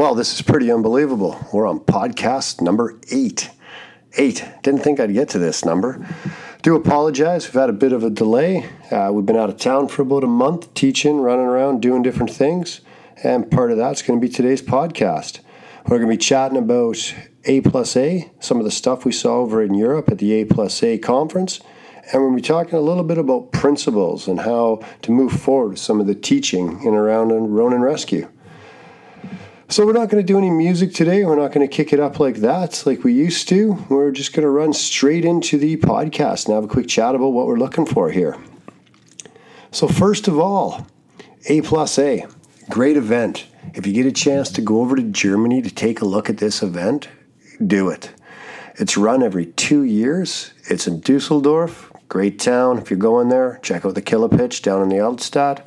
Well, this is pretty unbelievable. We're on podcast number eight. Eight. Didn't think I'd get to this number. Do apologize. We've had a bit of a delay. Uh, we've been out of town for about a month, teaching, running around, doing different things. And part of that's going to be today's podcast. We're going to be chatting about A plus A, some of the stuff we saw over in Europe at the A plus A conference. And to be talking a little bit about principles and how to move forward with some of the teaching in around Ronin Rescue. So we're not going to do any music today. We're not going to kick it up like that, like we used to. We're just going to run straight into the podcast and have a quick chat about what we're looking for here. So first of all, A plus A, great event. If you get a chance to go over to Germany to take a look at this event, do it. It's run every two years. It's in Dusseldorf, great town. If you're going there, check out the Killepitsch down in the Altstadt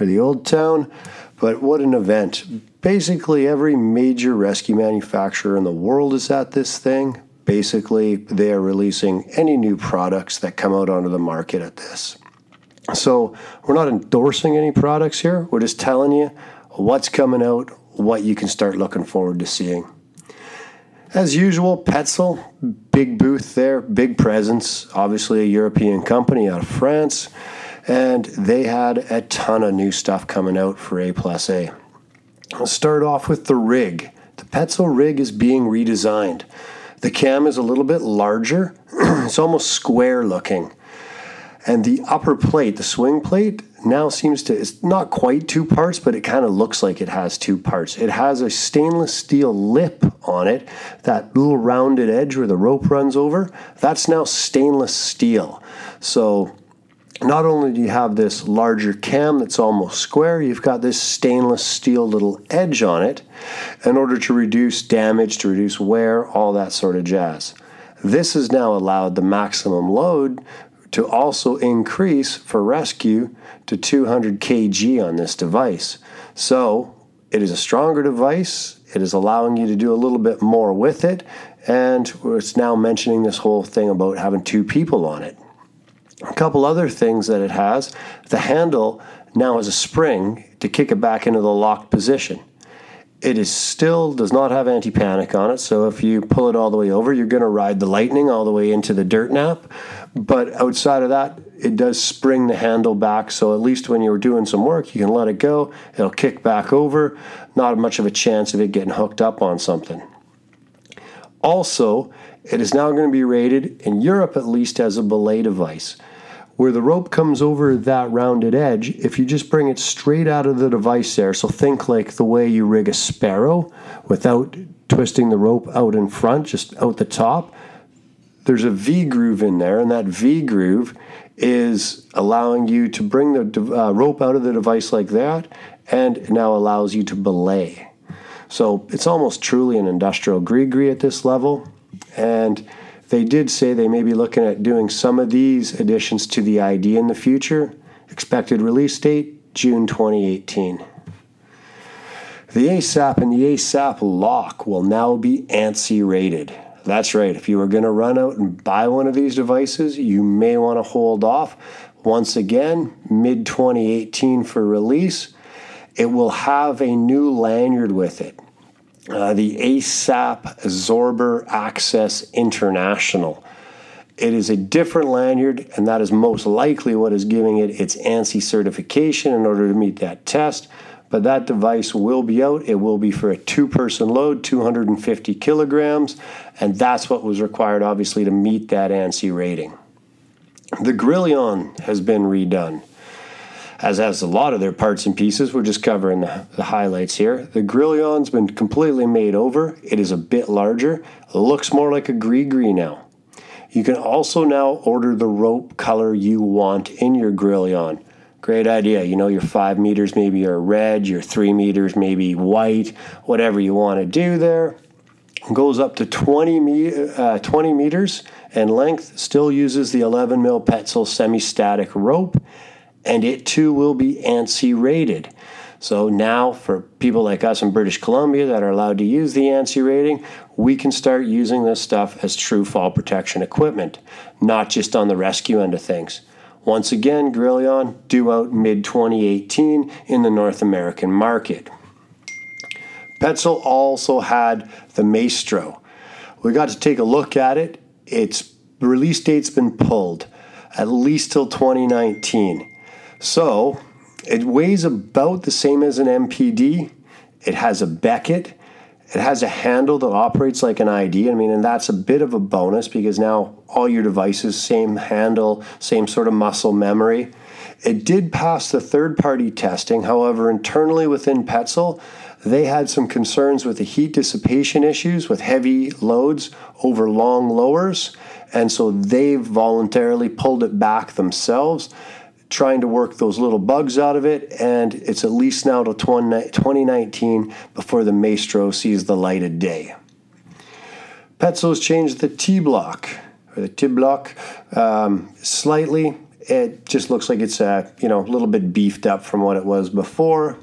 or the Old Town. But what an event! Basically every major rescue manufacturer in the world is at this thing. Basically, they are releasing any new products that come out onto the market at this. So, we're not endorsing any products here. We're just telling you what's coming out, what you can start looking forward to seeing. As usual, Petzl, big booth there, big presence, obviously a European company out of France, and they had a ton of new stuff coming out for A plus A. I'll start off with the rig. The Petzl rig is being redesigned. The cam is a little bit larger, it's almost square looking. And the upper plate, the swing plate, now seems to, it's not quite two parts, but it kind of looks like it has two parts. It has a stainless steel lip on it, that little rounded edge where the rope runs over, that's now stainless steel. So not only do you have this larger cam that's almost square, you've got this stainless steel little edge on it in order to reduce damage, to reduce wear, all that sort of jazz. This has now allowed the maximum load to also increase for rescue to 200 kg on this device. So it is a stronger device. It is allowing you to do a little bit more with it. And it's now mentioning this whole thing about having two people on it. A couple other things that it has the handle now has a spring to kick it back into the locked position. It is still does not have anti panic on it, so if you pull it all the way over, you're going to ride the lightning all the way into the dirt nap. But outside of that, it does spring the handle back, so at least when you're doing some work, you can let it go. It'll kick back over. Not much of a chance of it getting hooked up on something. Also, it is now going to be rated in Europe at least as a belay device where the rope comes over that rounded edge, if you just bring it straight out of the device there, so think like the way you rig a sparrow without twisting the rope out in front, just out the top, there's a V groove in there, and that V groove is allowing you to bring the uh, rope out of the device like that, and now allows you to belay. So it's almost truly an industrial gree at this level, and they did say they may be looking at doing some of these additions to the ID in the future. Expected release date June 2018. The ASAP and the ASAP lock will now be ANSI rated. That's right, if you are going to run out and buy one of these devices, you may want to hold off. Once again, mid 2018 for release. It will have a new lanyard with it. Uh, the ASAP Zorber Access International. It is a different lanyard, and that is most likely what is giving it its ANSI certification in order to meet that test. But that device will be out. It will be for a two person load, 250 kilograms, and that's what was required, obviously, to meet that ANSI rating. The Grillon has been redone as has a lot of their parts and pieces. We're just covering the, the highlights here. The Grillon's been completely made over. It is a bit larger. Looks more like a gree-gree now. You can also now order the rope color you want in your Grillon. Great idea. You know, your five meters maybe are red, your three meters maybe white, whatever you want to do there. Goes up to 20, me- uh, 20 meters and length, still uses the 11 mil Petzl semi static rope and it too will be ANSI rated. So now, for people like us in British Columbia that are allowed to use the ANSI rating, we can start using this stuff as true fall protection equipment, not just on the rescue end of things. Once again, Grillon due out mid 2018 in the North American market. Petzl also had the Maestro. We got to take a look at it. Its release date's been pulled at least till 2019. So it weighs about the same as an MPD. It has a becket. It has a handle that operates like an ID. I mean, and that's a bit of a bonus because now all your devices, same handle, same sort of muscle memory. It did pass the third party testing. However, internally within Petzl, they had some concerns with the heat dissipation issues with heavy loads over long lowers. And so they voluntarily pulled it back themselves, trying to work those little bugs out of it. And it's at least now to 2019 before the Maestro sees the light of day. Petzl's changed the Tibloc or the Tibloc um, slightly. It just looks like it's a you know a little bit beefed up from what it was before.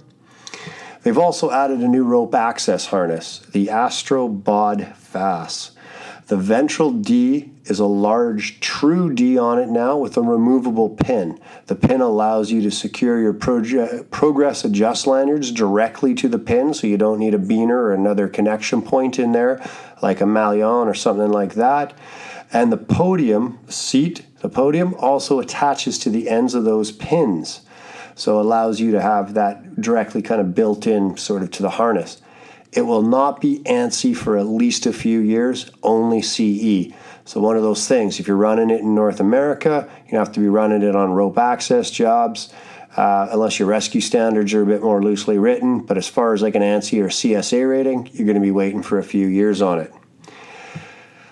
They've also added a new rope access harness, the Astro Bod Fast. The ventral D is a large true D on it now with a removable pin. The pin allows you to secure your proge- progress adjust lanyards directly to the pin so you don't need a beaner or another connection point in there like a maillon or something like that. And the podium seat, the podium also attaches to the ends of those pins. So allows you to have that directly kind of built in sort of to the harness. It will not be ANSI for at least a few years, only CE. So, one of those things, if you're running it in North America, you have to be running it on rope access jobs, uh, unless your rescue standards are a bit more loosely written. But as far as like an ANSI or CSA rating, you're going to be waiting for a few years on it.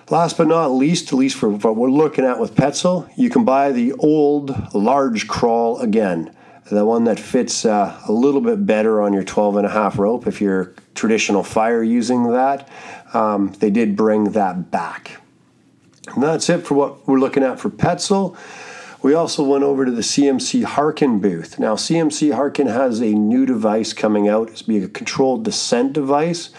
Last but not least, at least for what we're looking at with Petzl, you can buy the old large Croll again the one that fits uh, a little bit better on your 12 and a half rope if you're traditional fire using that. Um, they did bring that back. And that's it for what we're looking at for Petzl. We also went over to the CMC Harken booth. Now, CMC Harken has a new device coming out. It's being a controlled descent device.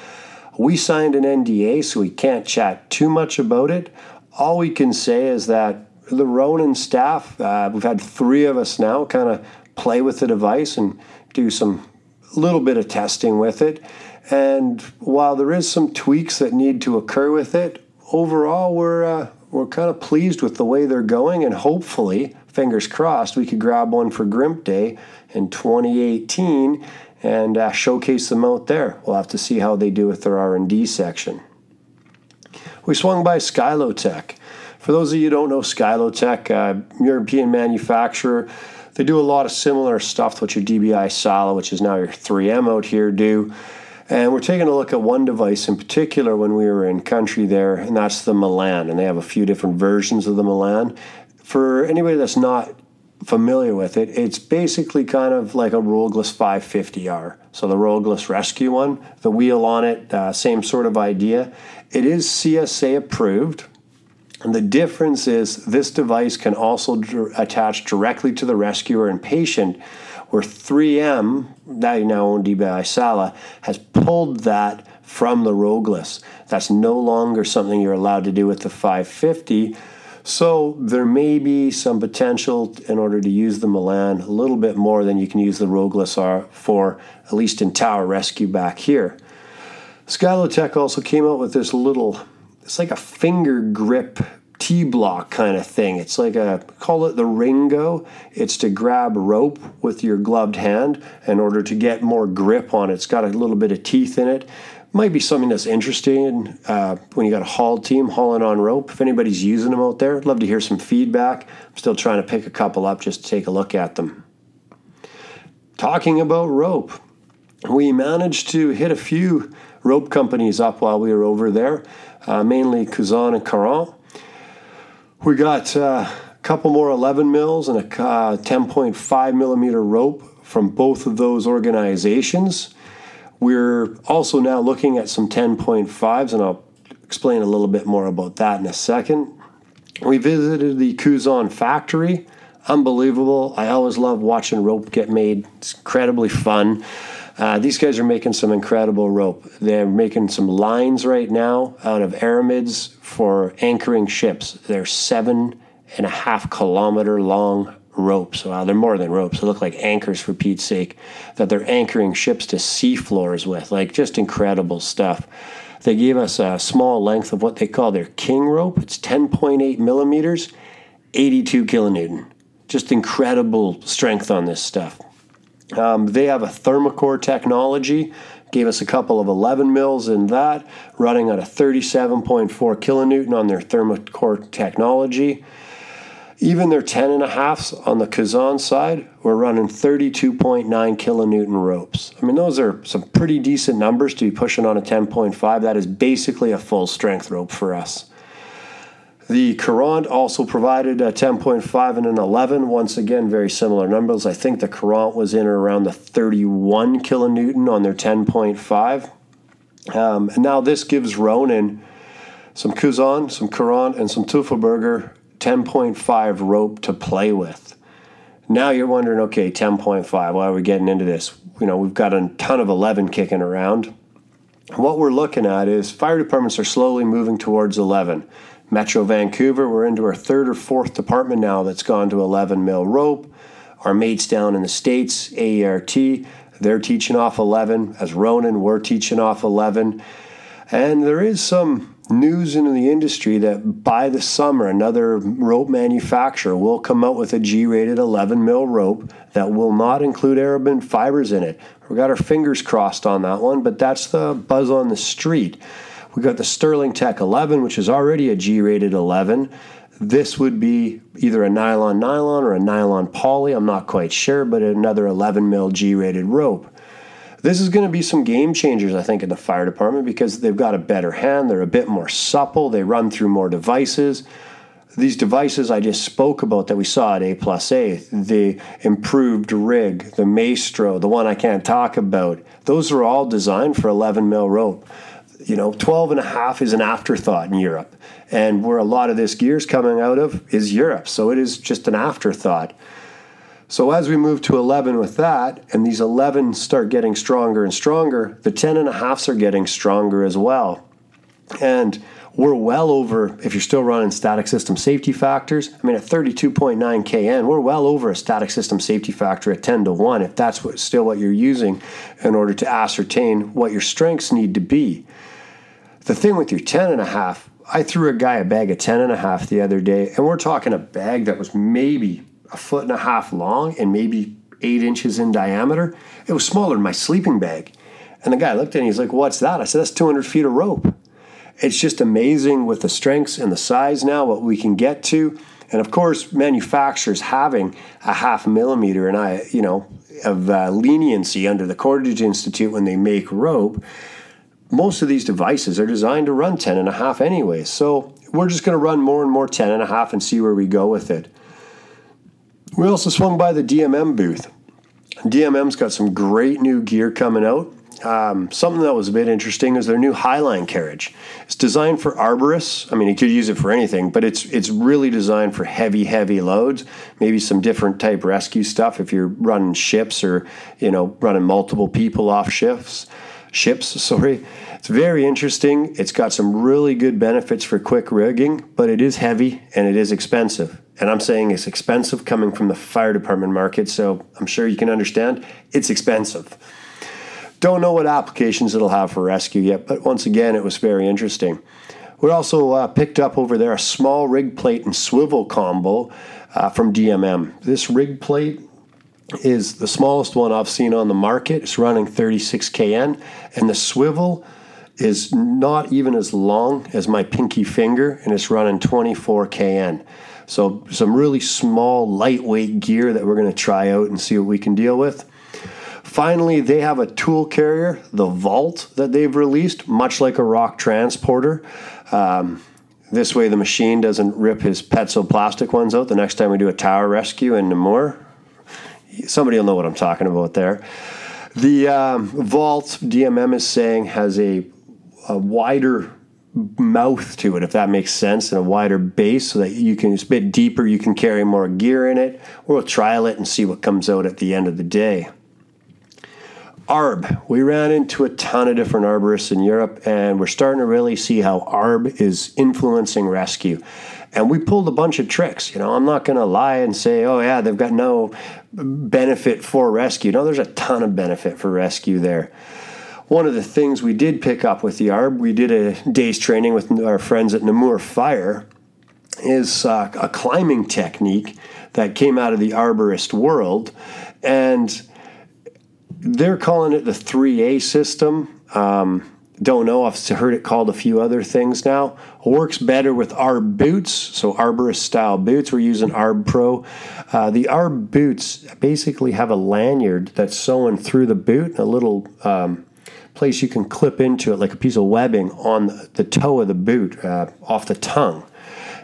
We signed an NDA, so we can't chat too much about it. All we can say is that the Ronin staff, uh, we've had three of us now kind of play with the device and do some little bit of testing with it. And while there is some tweaks that need to occur with it, overall we're uh, we're kind of pleased with the way they're going, and hopefully, fingers crossed, we could grab one for Grimp Day in 2018 and uh, showcase them out there. We'll have to see how they do with their R&D section. We swung by Skylotec. For those of you who don't know Skylotec, uh, European manufacturer, they do a lot of similar stuff to what your DBI Sala, which is now your 3M out here, do. And we're taking a look at one device in particular when we were in country there, and that's the Milan. And they have a few different versions of the Milan. For anybody that's not familiar with it, it's basically kind of like a Rollgliss 550R. So the Rollgliss Rescue one, the wheel on it, uh, same sort of idea. It is CSA approved. And the difference is this device can also attach directly to the rescuer and patient, where 3M, that now own DBI Sala, has pulled that from the Rollgliss. That's no longer something you're allowed to do with the 550. So there may be some potential in order to use the Milan a little bit more than you can use the Rollgliss for, at least in tower rescue back here. Skylotec also came out with this little it's like a finger grip T block kind of thing. It's like a call it the Ringo. It's to grab rope with your gloved hand in order to get more grip on it. It's got a little bit of teeth in it. Might be something that's interesting uh, when you got a haul team hauling on rope. If anybody's using them out there, love to hear some feedback. I'm still trying to pick a couple up just to take a look at them. Talking about rope, we managed to hit a few rope companies up while we were over there uh, mainly Kuzan and Courant. We got uh, a couple more 11 mils and a uh, 10.5 millimeter rope from both of those organizations. We're also now looking at some 10.5s, and I'll explain a little bit more about that in a second. We visited the Kuzon factory. Unbelievable. I always love watching rope get made. It's incredibly fun. Uh, these guys are making some incredible rope. They're making some lines right now out of aramids for anchoring ships. They're seven and a half kilometer long ropes. Wow, they're more than ropes. They look like anchors for Pete's sake that they're anchoring ships to sea floors with. Like just incredible stuff. They gave us a small length of what they call their king rope. It's 10.8 millimeters, 82 kilonewton. Just incredible strength on this stuff. Um, they have a Thermacore technology. Gave us a couple of 11 mils in that, running at a 37.4 kilonewton on their Thermacore technology. Even their 10 and a halfs on the Kazan side were running 32.9 kilonewton ropes. I mean, those are some pretty decent numbers to be pushing on a 10.5. That is basically a full strength rope for us. The Courant also provided a 10.5 and an 11. Once again, very similar numbers. I think the Courant was in around the 31 kilonewton on their 10.5. Um, and now this gives Ronin some Kuzan, some Courant, and some Teufelberger 10.5 rope to play with. Now you're wondering, okay, 10.5, why are we getting into this? You know, we've got a ton of 11 kicking around. What we're looking at is fire departments are slowly moving towards 11. Metro Vancouver, we're into our third or fourth department now that's gone to 11 mil rope. Our mates down in the States, AERT, they're teaching off 11. As Ronin, we're teaching off 11. And there is some news in the industry that by the summer, another rope manufacturer will come out with a G rated 11 mil rope that will not include aramid fibers in it. We've got our fingers crossed on that one, but that's the buzz on the street. We got the Sterling Tech 11, which is already a G rated 11. This would be either a nylon nylon or a nylon poly, I'm not quite sure, but another 11 mil G rated rope. This is going to be some game changers, I think, in the fire department because they've got a better hand. They're a bit more supple. They run through more devices. These devices I just spoke about that we saw at A plus A, the improved rig, the Maestro, the one I can't talk about, those are all designed for 11 mil rope you know 12 and a half is an afterthought in europe. And where a lot of this gear is coming out of is europe. So it is just an afterthought. So as we move to 11 with that and these 11 start getting stronger and stronger the 10 and a halfs are getting stronger as well. And we're well over if you're still running static system safety factors i mean at 32.9 kn we're well over a static system safety factor at 10 to 1 if that's what, still what you're using in order to ascertain what your strengths need to be the thing with your 10 and a half, I threw a guy a bag of 10 and a half the other day, and we're talking a bag that was maybe a foot and a half long and maybe eight inches in diameter. It was smaller than my sleeping bag. And the guy looked at me, he's like, What's that? I said, That's 200 feet of rope. It's just amazing with the strengths and the size now, what we can get to. And of course, manufacturers having a half millimeter and I, you know, of uh, leniency under the Cordage Institute when they make rope most of these devices are designed to run 10 and a half anyway. So we're just going to run more and more 10 and a half and see where we go with it. We also swung by the DMM booth. DMM's got some great new gear coming out. Um, something that was a bit interesting is their new Highline carriage. It's designed for arborists. I mean, you could use it for anything, but it's it's really designed for heavy, heavy loads. Maybe some different type rescue stuff if you're running ships or you know running multiple people off shifts ships. Sorry, it's very interesting. It's got some really good benefits for quick rigging, but it is heavy and it is expensive. And I'm saying it's expensive coming from the fire department market, so I'm sure you can understand it's expensive. Don't know what applications it'll have for rescue yet, but once again, it was very interesting. We also uh, picked up over there a small rig plate and swivel combo uh, from DMM. This rig plate is the smallest one I've seen on the market. It's running 36 kN, and the swivel is not even as long as my pinky finger, and it's running 24 kN. So some really small, lightweight gear that we're going to try out and see what we can deal with. Finally, they have a tool carrier, the Vault, that they've released, much like a rock transporter. Um, this way, the machine doesn't rip his Petzl plastic ones out the next time we do a tower rescue in Namur somebody will know what I'm talking about there. The um, vault DMM is saying has a, a wider mouth to it, if that makes sense, and a wider base so that you can, it's a bit deeper, you can carry more gear in it. We'll trial it and see what comes out at the end of the day. ARB. We ran into a ton of different arborists in Europe, and we're starting to really see how ARB is influencing rescue. And we pulled a bunch of tricks. You know, I'm not going to lie and say, oh, yeah, they've got no benefit for rescue. No, there's a ton of benefit for rescue there. One of the things we did pick up with the ARB, we did a day's training with our friends at Namur Fire, is uh, a climbing technique that came out of the arborist world. And they're calling it the 3A system. Um, don't know. I've heard it called a few other things now. Works better with ARB boots, so arborist style boots. We're using ARB Pro. Uh, the ARB boots basically have a lanyard that's sewn through the boot, a little um, place you can clip into it, like a piece of webbing on the toe of the boot, uh, off the tongue.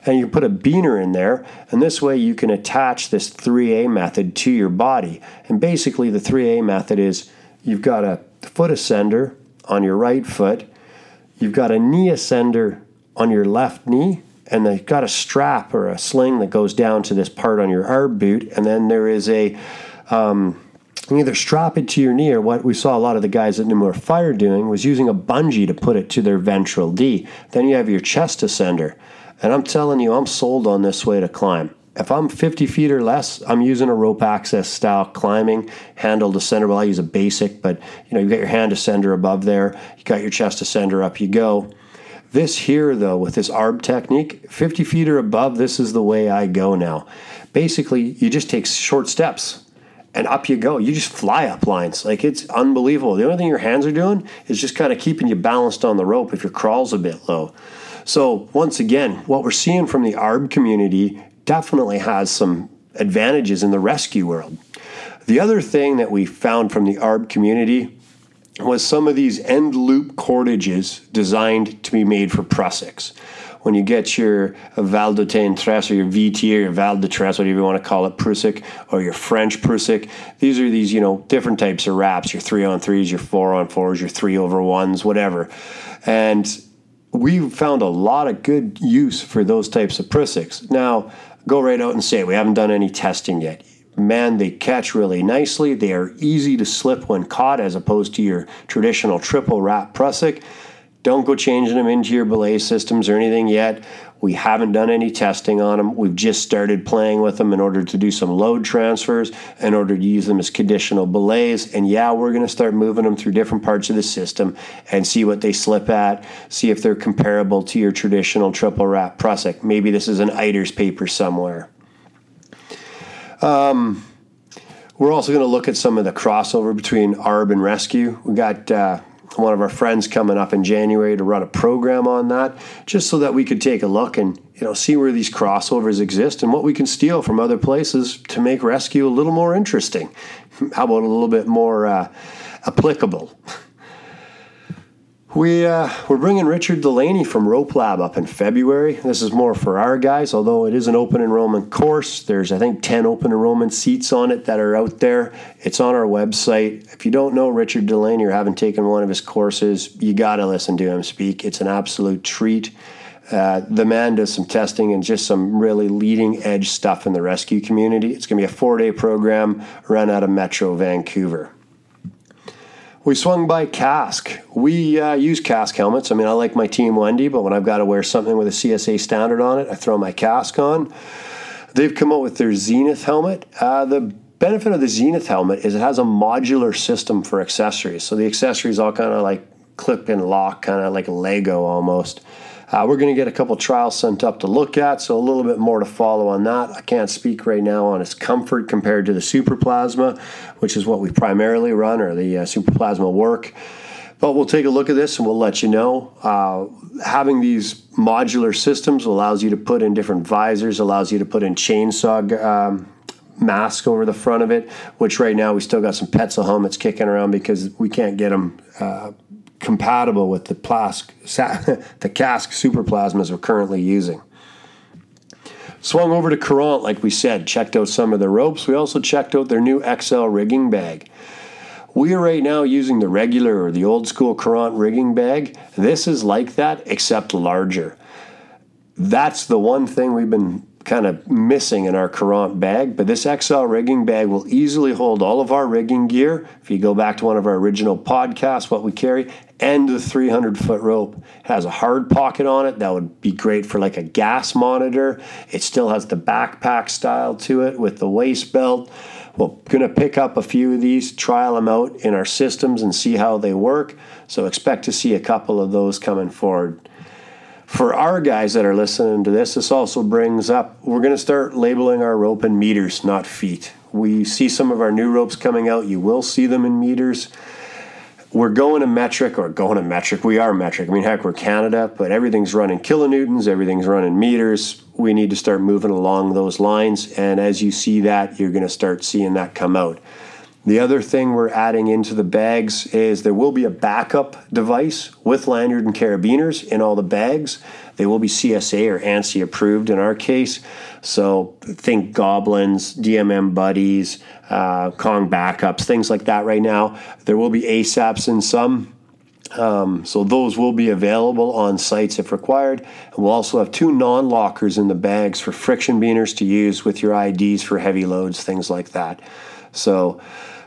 And you put a beaner in there, and this way you can attach this 3A method to your body. And basically, the 3A method is you've got a foot ascender on your right foot. You've got a knee ascender on your left knee, and they've got a strap or a sling that goes down to this part on your arb boot, and then there is a um, either strap it to your knee or what we saw a lot of the guys at Namur Fire doing was using a bungee to put it to their ventral D. Then you have your chest ascender, and I'm telling you, I'm sold on this way to climb if I'm 50 feet or less, I'm using a rope access style climbing handle descender. Well, I use a basic, but you know, you got your hand ascender above there, you got your chest ascender up you go. This here, though, with this ARB technique, 50 feet or above, this is the way I go now. Basically, you just take short steps and up you go. You just fly up lines. Like it's unbelievable. The only thing your hands are doing is just kind of keeping you balanced on the rope if your Croll's a bit low. So, once again, what we're seeing from the ARB community definitely has some advantages in the rescue world. The other thing that we found from the ARB community was some of these end loop cordages designed to be made for Prusiks. When you get your Val Tresse or your VT or your Val de whatever you want to call it, Prusik, or your French Prusik, these are these, you know, different types of wraps, your three on threes, your four on fours, your three over ones, whatever. And we found a lot of good use for those types of Prusiks. Now, go right out and say it. we haven't done any testing yet. Man, they catch really nicely. They are easy to slip when caught as opposed to your traditional triple wrap Prusik. Don't go changing them into your belay systems or anything yet. We haven't done any testing on them. We've just started playing with them in order to do some load transfers, in order to use them as conditional belays. And yeah, we're going to start moving them through different parts of the system and see what they slip at, see if they're comparable to your traditional triple wrap Prusik. Maybe this is an ITRS paper somewhere. Um, we're also going to look at some of the crossover between ARB and rescue. We got uh, one of our friends coming up in January to run a program on that, just so that we could take a look and you know see where these crossovers exist and what we can steal from other places to make rescue a little more interesting. How about a little bit more uh, applicable? We, uh, we're bringing Richard Delaney from Rope Lab up in February. This is more for our guys, although it is an open enrollment course. There's, I think, 10 open enrollment seats on it that are out there. It's on our website. If you don't know Richard Delaney or haven't taken one of his courses, you got to listen to him speak. It's an absolute treat. Uh, the man does some testing and just some really leading edge stuff in the rescue community. It's going to be a four day program run out of Metro Vancouver. We swung by Kask. We uh, use Kask helmets. I mean, I like my Team Wendy, but when I've got to wear something with a CSA standard on it, I throw my Kask on. They've come out with their Zenith helmet. Uh, the benefit of the Zenith helmet is it has a modular system for accessories. So the accessories all kind of like clip and lock, kind of like Lego almost. Uh, we're going to get a couple trials sent up to look at, so a little bit more to follow on that. I can't speak right now on its comfort compared to the Super Plasma, which is what we primarily run, or the uh, Super Plasma work. But we'll take a look at this and we'll let you know. Uh, having these modular systems allows you to put in different visors, allows you to put in chainsaw um, mask over the front of it, which right now we still got some Petzl helmets kicking around because we can't get them uh, compatible with the, plask, the Kask superplasmas we're currently using. Swung over to Courant, like we said, checked out some of the ropes. We also checked out their new XL rigging bag. We are right now using the regular or the old school Courant rigging bag. This is like that, except larger. That's the one thing we've been kind of missing in our Courant bag, but this XL rigging bag will easily hold all of our rigging gear. If you go back to one of our original podcasts, what we carry, and the 300 foot rope has a hard pocket on it that would be great for like a gas monitor. It still has the backpack style to it with the waist belt. We're going to pick up a few of these, trial them out in our systems, and see how they work. So expect to see a couple of those coming forward for our guys that are listening to this, this also brings up we're going to start labeling our rope in meters, not feet. We see some of our new ropes coming out. You will see them in meters. We're going to metric or going to metric. We are metric. I mean, heck, we're Canada, but everything's running kilonewtons, everything's running meters. We need to start moving along those lines. And as you see that, you're going to start seeing that come out. The other thing we're adding into the bags is there will be a backup device with lanyard and carabiners in all the bags. They will be CSA or ANSI approved in our case. So think goblins, DMM buddies, uh, Kong backups, things like that right now. There will be ASAPs in some. Um, so those will be available on sites if required. And we'll also have two non-lockers in the bags for friction beaners to use with your IDs for heavy loads, things like that. So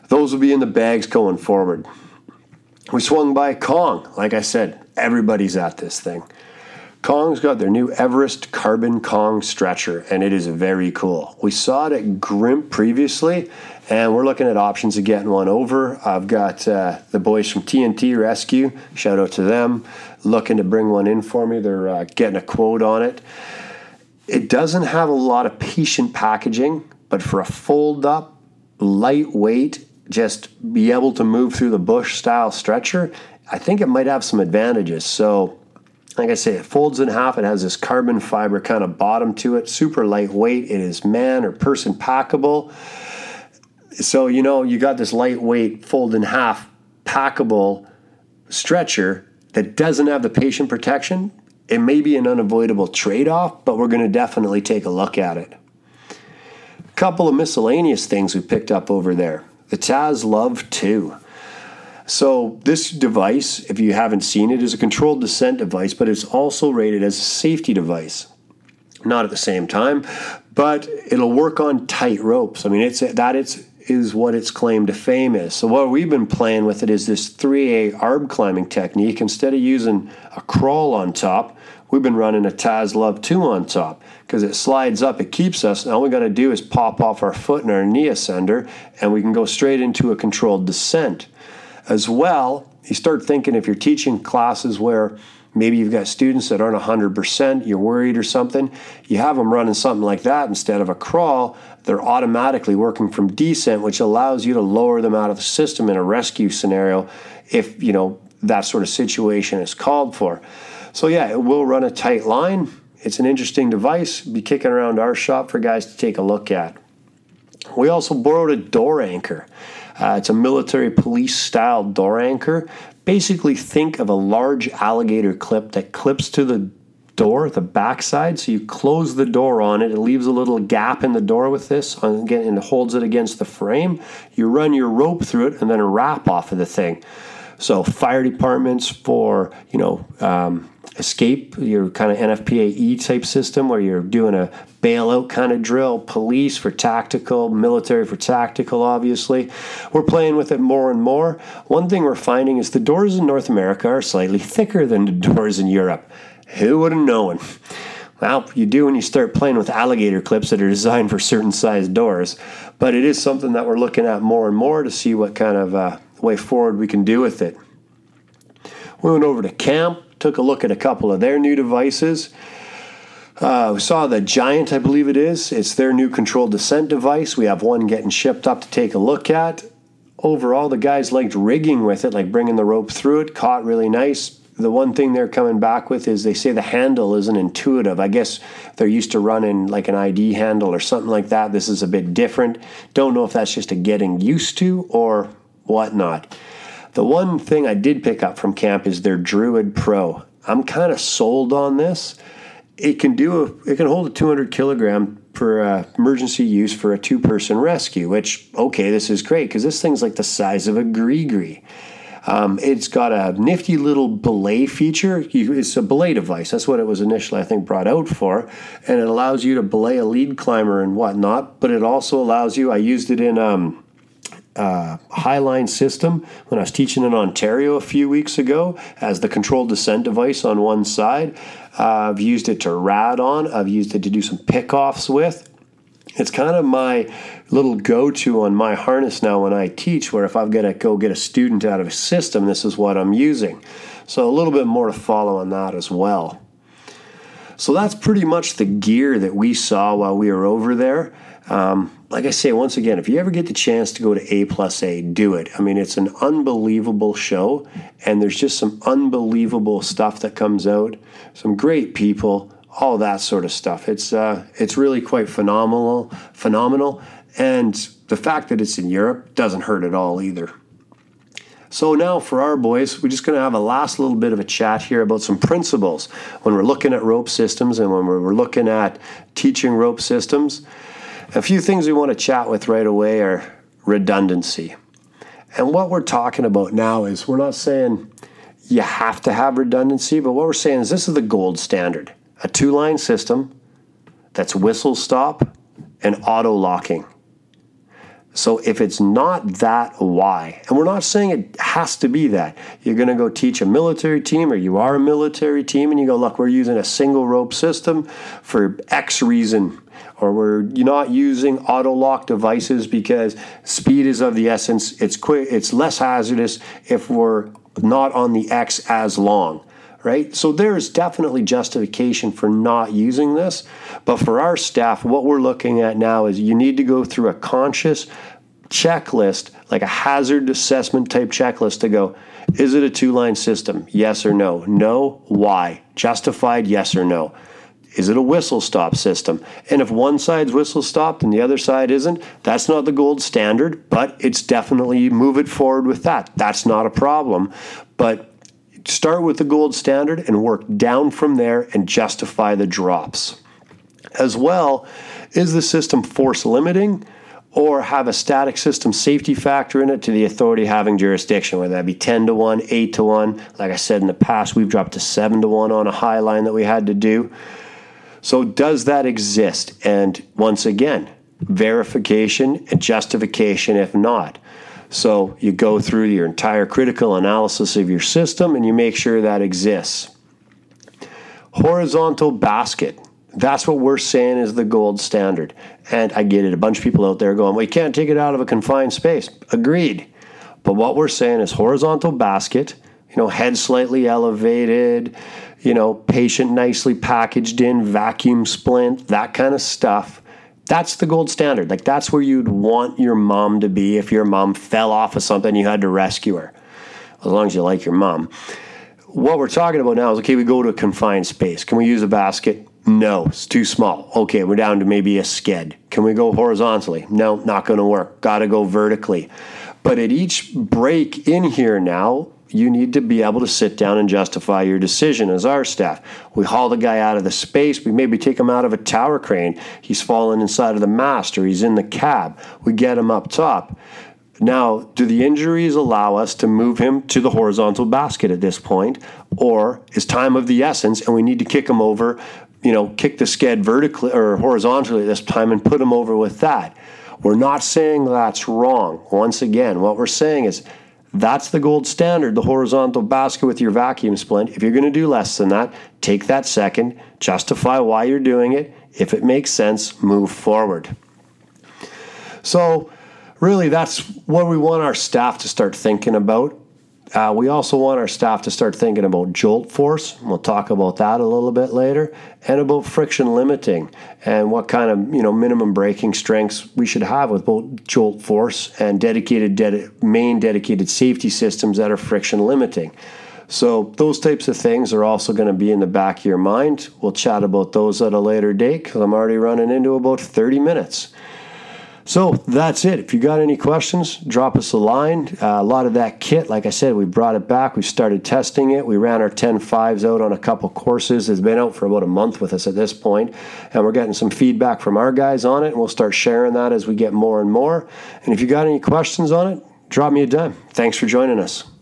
those will be in the bags going forward. We swung by Kong. Like I said, everybody's at this thing. Kong's got their new Everest Carbon Kong stretcher, and it is very cool. We saw it at Grimp previously, and we're looking at options of getting one over. I've got uh, the boys from TNT Rescue, shout out to them, looking to bring one in for me. They're uh, getting a quote on it. It doesn't have a lot of patient packaging, but for a fold up, lightweight, just be able to move through the bush style stretcher, I think it might have some advantages. So, like I say, it folds in half. It has this carbon fiber kind of bottom to it, super lightweight. It is man or person packable. So, you know, you got this lightweight, fold in half, packable stretcher that doesn't have the patient protection. It may be an unavoidable trade off, but we're going to definitely take a look at it. A couple of miscellaneous things we picked up over there the Taz Love 2. So, this device, if you haven't seen it, is a controlled descent device, but it's also rated as a safety device. Not at the same time, but it'll work on tight ropes. I mean, it's that it's is what its claim to fame is. So what we've been playing with it is this 3A arb climbing technique. Instead of using a Croll on top, we've been running a Taz Love 2 on top because it slides up, it keeps us, and all we got to do is pop off our foot and our knee ascender, and we can go straight into a controlled descent. As well, you start thinking if you're teaching classes where maybe you've got students that aren't 100%, you're worried or something, you have them running something like that instead of a Croll, they're automatically working from descent, which allows you to lower them out of the system in a rescue scenario if, you know, that sort of situation is called for. So yeah, it will run a tight line. It's an interesting device. Be kicking around our shop for guys to take a look at. We also borrowed a door anchor. Uh, it's a military police style door anchor. Basically, think of a large alligator clip that clips to the door, the backside. So you close the door on it. It leaves a little gap in the door with this, and holds it against the frame. You run your rope through it and then a wrap off of the thing. So fire departments for you know um, escape, your kind of NFPAE type system where you're doing a bailout kind of drill, police for tactical, military for tactical, obviously. We're playing with it more and more. One thing we're finding is the doors in North America are slightly thicker than the doors in Europe. Who would have known? Well, you do when you start playing with alligator clips that are designed for certain size doors. But it is something that we're looking at more and more to see what kind of uh, way forward we can do with it. We went over to camp took a look at a couple of their new devices. Uh, we saw the Giant, I believe it is. It's their new controlled descent device. We have one getting shipped up to take a look at. Overall, the guys liked rigging with it, like bringing the rope through it, caught really nice. The one thing they're coming back with is they say the handle isn't intuitive. I guess they're used to running like an ID handle or something like that. This is a bit different. Don't know if that's just a getting used to or whatnot. The one thing I did pick up from camp is their Druid Pro. I'm kind of sold on this. It can do a, it can hold a 200 kilogram for uh, emergency use for a two person rescue. Which okay, this is great because this thing's like the size of a gree. Um, it's got a nifty little belay feature. It's a belay device. That's what it was initially, I think, brought out for. And it allows you to belay a lead climber and whatnot. But it also allows you, I used it in. Um, uh, Highline system when I was teaching in Ontario a few weeks ago as the controlled descent device on one side. Uh, I've used it to rad on. I've used it to do some pickoffs with. It's kind of my little go to on my harness now when I teach, where if I've got to go get a student out of a system, this is what I'm using. So a little bit more to follow on that as well. So that's pretty much the gear that we saw while we were over there. Um, like I say, once again, if you ever get the chance to go to A plus A, do it. I mean, it's an unbelievable show, and there's just some unbelievable stuff that comes out, some great people, all that sort of stuff. It's uh, it's really quite phenomenal, phenomenal, and the fact that it's in Europe doesn't hurt at all either. So now for our boys, we're just going to have a last little bit of a chat here about some principles when we're looking at rope systems and when we're looking at teaching rope systems. A few things we want to chat with right away are redundancy. And what we're talking about now is we're not saying you have to have redundancy, but what we're saying is this is the gold standard a two line system that's whistle stop and auto locking. So if it's not that, why? And we're not saying it has to be that. You're going to go teach a military team or you are a military team and you go, look, we're using a single rope system for X reason. Or we're not using auto lock devices because speed is of the essence. It's quick. It's less hazardous if we're not on the X as long right? So there's definitely justification for not using this. But for our staff, what we're looking at now is you need to go through a conscious checklist, like a hazard assessment type checklist to go, is it a two line system? Yes or no? No. Why? Justified? Yes or no? Is it a whistle stop system? And if one side's whistle stopped and the other side isn't, that's not the gold standard, but it's definitely move it forward with that. That's not a problem. But start with the gold standard and work down from there and justify the drops. As well, is the system force limiting? or have a static system safety factor in it to the authority having jurisdiction, whether that be 10 to 1, 8 to 1. Like I said in the past, we've dropped to 7 to 1 on a high line that we had to do. So, does that exist? And once again, verification and justification if not. So, you go through your entire critical analysis of your system and you make sure that exists. Horizontal basket. That's what we're saying is the gold standard. And I get it. A bunch of people out there going, well, you can't take it out of a confined space. Agreed. But what we're saying is horizontal basket, you know, head slightly elevated, you know, patient nicely packaged in, vacuum splint, that kind of stuff. That's the gold standard. Like that's where you'd want your mom to be if your mom fell off of something you had to rescue her. As long as you like your mom. What we're talking about now is okay, we go to a confined space. Can we use a basket? No, it's too small. Okay, we're down to maybe a sked. Can we go horizontally? No, not going to work. Got to go vertically. But at each break in here now, you need to be able to sit down and justify your decision as our staff. We haul the guy out of the space. We maybe take him out of a tower crane. He's fallen inside of the mast or he's in the cab. We get him up top. Now, do the injuries allow us to move him to the horizontal basket at this point? Or is time of the essence and we need to kick him over you know, kick the sked vertically or horizontally this time and put him over with that. We're not saying that's wrong. Once again, what we're saying is that's the gold standard, the horizontal basket with your vacuum splint. If you're going to do less than that, take that second, justify why you're doing it. If it makes sense, move forward. So, really, that's what we want our staff to start thinking about uh, we also want our staff to start thinking about jolt force. We'll talk about that a little bit later, and about friction limiting and what kind of you know minimum braking strengths we should have with both jolt force and dedicated ded- main dedicated safety systems that are friction limiting. So those types of things are also going to be in the back of your mind. We'll chat about those at a later date because I'm already running into about 30 minutes. So that's it. If you got any questions, drop us a line. Uh, a lot of that kit, like I said, we brought it back. We started testing it. We ran our 10 fives out on a couple courses. It's been out for about a month with us at this point, and we're getting some feedback from our guys on it. And we'll start sharing that as we get more and more. And if you got any questions on it, drop me a dime. Thanks for joining us.